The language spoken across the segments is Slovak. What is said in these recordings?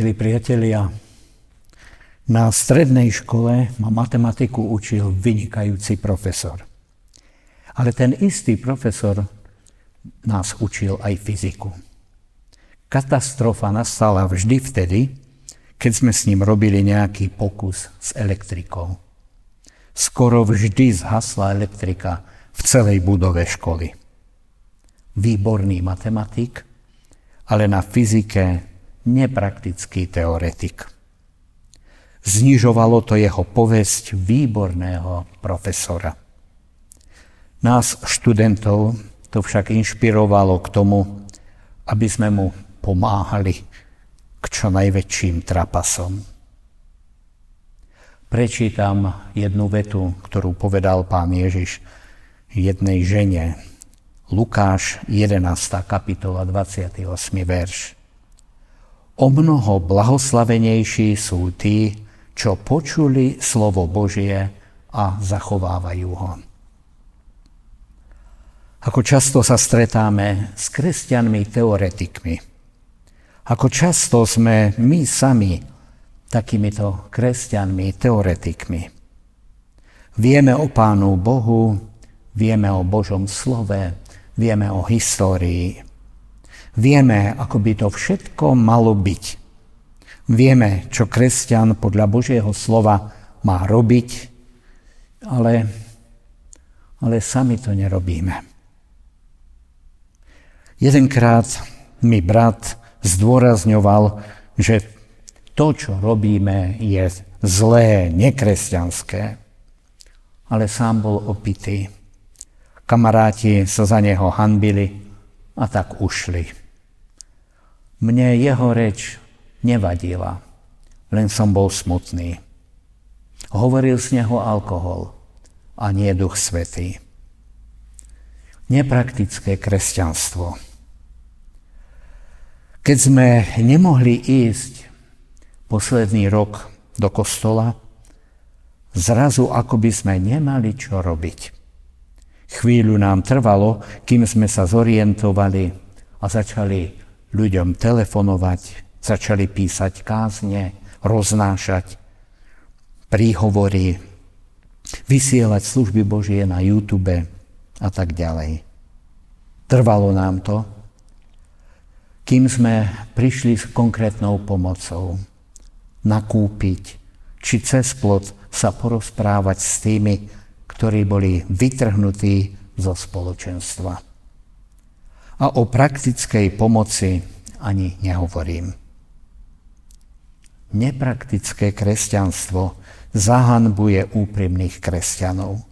Milí priatelia, na strednej škole ma matematiku učil vynikajúci profesor. Ale ten istý profesor nás učil aj fyziku. Katastrofa nastala vždy vtedy, keď sme s ním robili nejaký pokus s elektrikou. Skoro vždy zhasla elektrika v celej budove školy. Výborný matematik, ale na fyzike nepraktický teoretik. Znižovalo to jeho povesť výborného profesora. Nás, študentov, to však inšpirovalo k tomu, aby sme mu pomáhali k čo najväčším trapasom. Prečítam jednu vetu, ktorú povedal pán Ježiš jednej žene. Lukáš 11. kapitola 28. verš. O mnoho blahoslavenejší sú tí, čo počuli slovo Božie a zachovávajú ho. Ako často sa stretáme s kresťanmi teoretikmi. Ako často sme my sami takýmito kresťanmi teoretikmi. Vieme o Pánu Bohu, vieme o Božom slove, vieme o histórii, Vieme, ako by to všetko malo byť. Vieme, čo kresťan podľa Božieho slova má robiť, ale, ale sami to nerobíme. Jedenkrát mi brat zdôrazňoval, že to, čo robíme, je zlé, nekresťanské. Ale sám bol opitý. Kamaráti sa za neho hanbili a tak ušli. Mne jeho reč nevadila, len som bol smutný. Hovoril z neho alkohol a nie duch svetý. Nepraktické kresťanstvo. Keď sme nemohli ísť posledný rok do kostola, zrazu ako by sme nemali čo robiť. Chvíľu nám trvalo, kým sme sa zorientovali a začali ľuďom telefonovať, začali písať kázne, roznášať príhovory, vysielať služby Božie na YouTube a tak ďalej. Trvalo nám to, kým sme prišli s konkrétnou pomocou. Nakúpiť, či cez plot sa porozprávať s tými, ktorí boli vytrhnutí zo spoločenstva. A o praktickej pomoci ani nehovorím. Nepraktické kresťanstvo zahanbuje úprimných kresťanov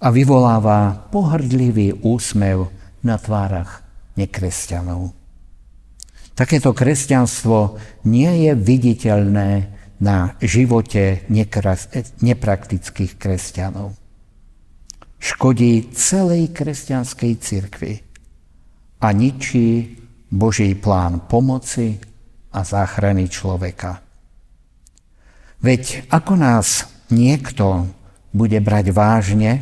a vyvoláva pohrdlivý úsmev na tvárach nekresťanov. Takéto kresťanstvo nie je viditeľné na živote nepraktických kresťanov. Škodí celej kresťanskej cirkvi a ničí Boží plán pomoci a záchrany človeka. Veď ako nás niekto bude brať vážne,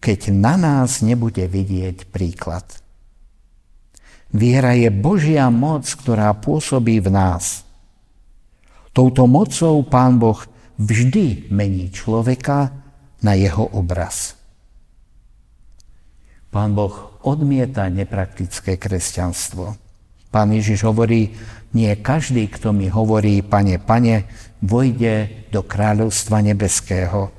keď na nás nebude vidieť príklad. Viera je Božia moc, ktorá pôsobí v nás. Touto mocou Pán Boh vždy mení človeka na jeho obraz. Pán Boh odmieta nepraktické kresťanstvo. Pán Ježiš hovorí, nie každý, kto mi hovorí, pane, pane, vojde do kráľovstva nebeského,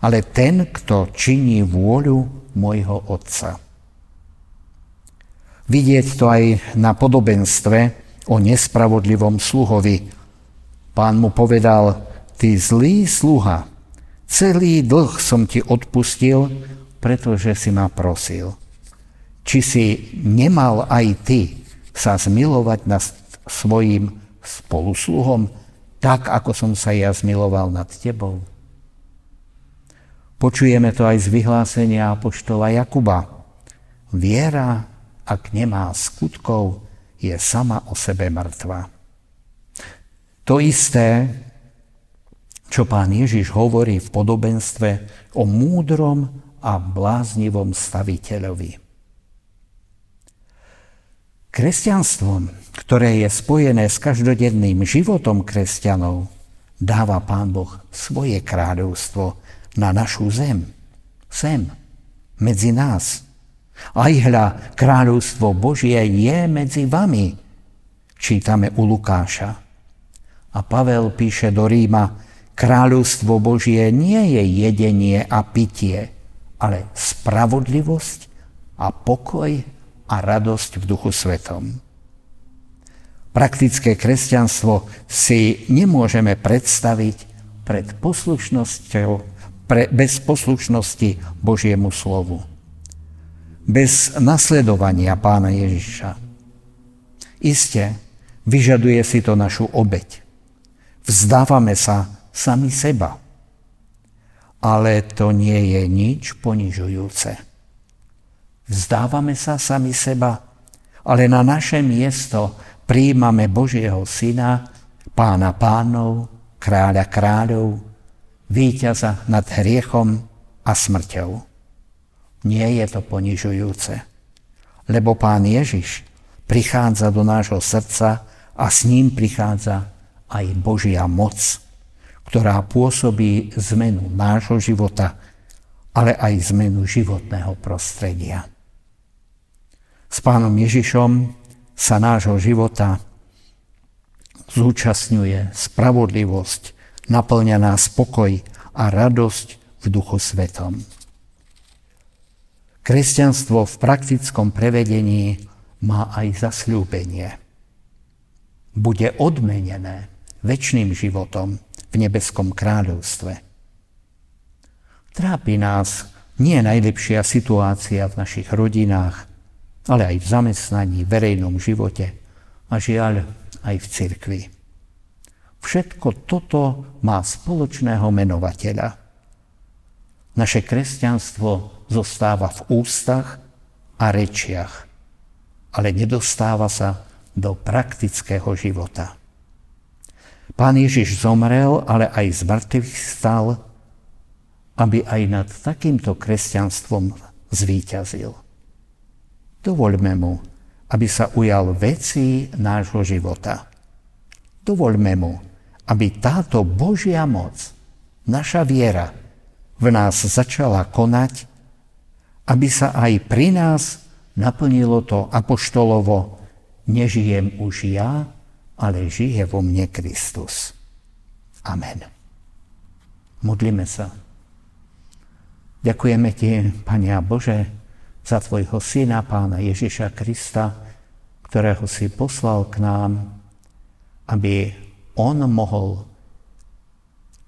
ale ten, kto činí vôľu môjho Otca. Vidieť to aj na podobenstve o nespravodlivom sluhovi. Pán mu povedal, ty zlý sluha, celý dlh som ti odpustil, pretože si ma prosil. Či si nemal aj ty sa zmilovať nad svojim spolusluhom, tak ako som sa ja zmiloval nad tebou? Počujeme to aj z vyhlásenia apoštola Jakuba. Viera, ak nemá skutkov, je sama o sebe mŕtva. To isté, čo pán Ježiš hovorí v podobenstve o múdrom a bláznivom staviteľovi. Kresťanstvom, ktoré je spojené s každodenným životom kresťanov, dáva Pán Boh svoje kráľovstvo na našu zem. Sem, medzi nás. Aj hľa, kráľovstvo Božie je medzi vami, čítame u Lukáša. A Pavel píše do Ríma, kráľovstvo Božie nie je jedenie a pitie, ale spravodlivosť a pokoj a radosť v duchu svetom. Praktické kresťanstvo si nemôžeme predstaviť pred poslušnosťou, pre, bez poslušnosti Božiemu slovu. Bez nasledovania pána Ježiša. Isté, vyžaduje si to našu obeď. Vzdávame sa sami seba. Ale to nie je nič ponižujúce. Vzdávame sa sami seba, ale na naše miesto príjmame Božieho Syna, pána pánov, kráľa kráľov, víťaza nad hriechom a smrťou. Nie je to ponižujúce, lebo pán Ježiš prichádza do nášho srdca a s ním prichádza aj Božia moc, ktorá pôsobí zmenu nášho života, ale aj zmenu životného prostredia. S pánom Ježišom sa nášho života zúčastňuje spravodlivosť, naplňaná spokoj a radosť v duchu svetom. Kresťanstvo v praktickom prevedení má aj zasľúbenie. Bude odmenené väčšným životom nebeskom kráľovstve. Trápi nás nie najlepšia situácia v našich rodinách, ale aj v zamestnaní, verejnom živote a žiaľ aj v cirkvi. Všetko toto má spoločného menovateľa. Naše kresťanstvo zostáva v ústach a rečiach, ale nedostáva sa do praktického života. Pán Ježiš zomrel, ale aj z mŕtvych stal, aby aj nad takýmto kresťanstvom zvíťazil. Dovoľme mu, aby sa ujal veci nášho života. Dovoľme mu, aby táto Božia moc, naša viera, v nás začala konať, aby sa aj pri nás naplnilo to apoštolovo, nežijem už ja, ale žije vo mne Kristus. Amen. Modlíme sa. Ďakujeme Ti, Pania Bože, za Tvojho Syna, Pána Ježiša Krista, ktorého si poslal k nám, aby On mohol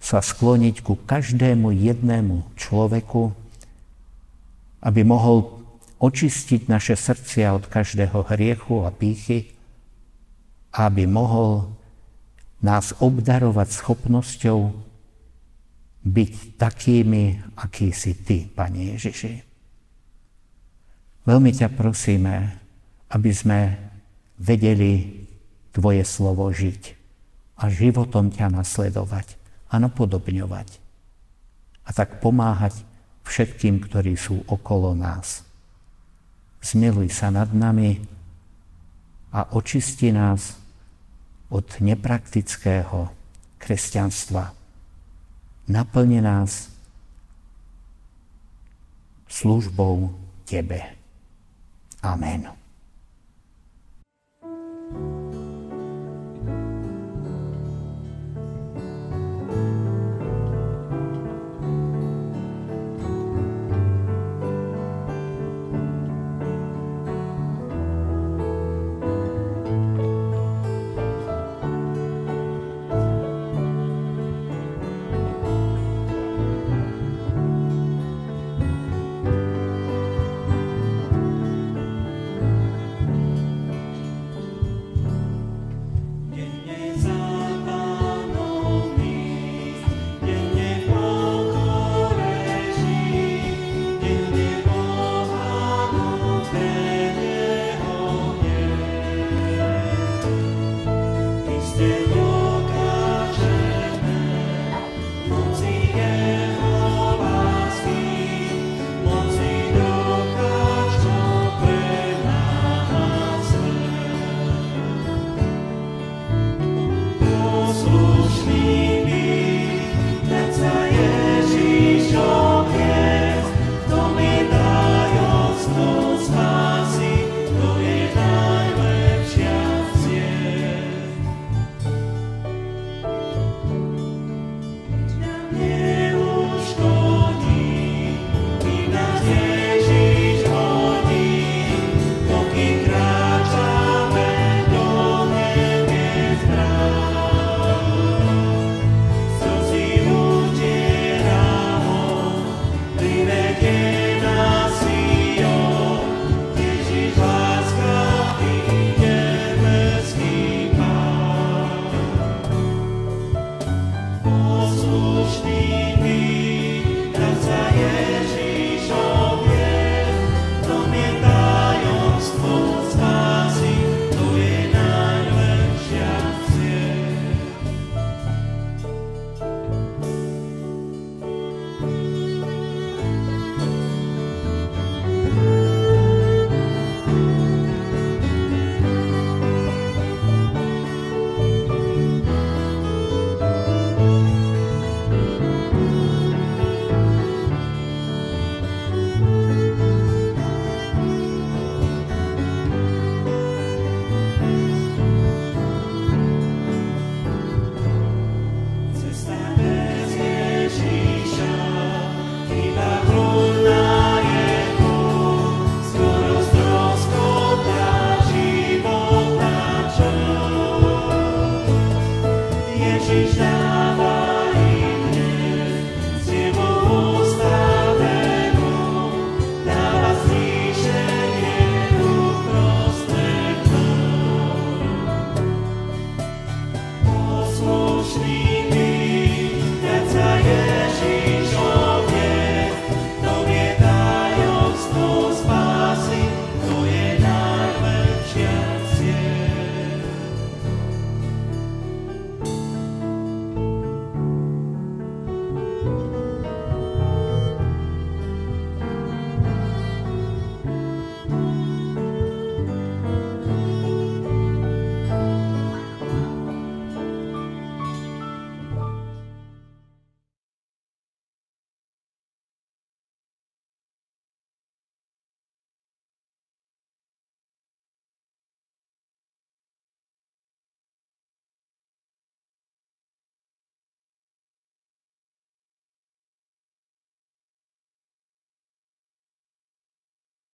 sa skloniť ku každému jednému človeku, aby mohol očistiť naše srdcia od každého hriechu a pýchy, aby mohol nás obdarovať schopnosťou byť takými, aký si Ty, Pane Ježiši. Veľmi ťa prosíme, aby sme vedeli Tvoje slovo žiť a životom ťa nasledovať a napodobňovať. A tak pomáhať všetkým, ktorí sú okolo nás. Zmiluj sa nad nami a očisti nás od nepraktického kresťanstva. Naplne nás službou Tebe. Amen.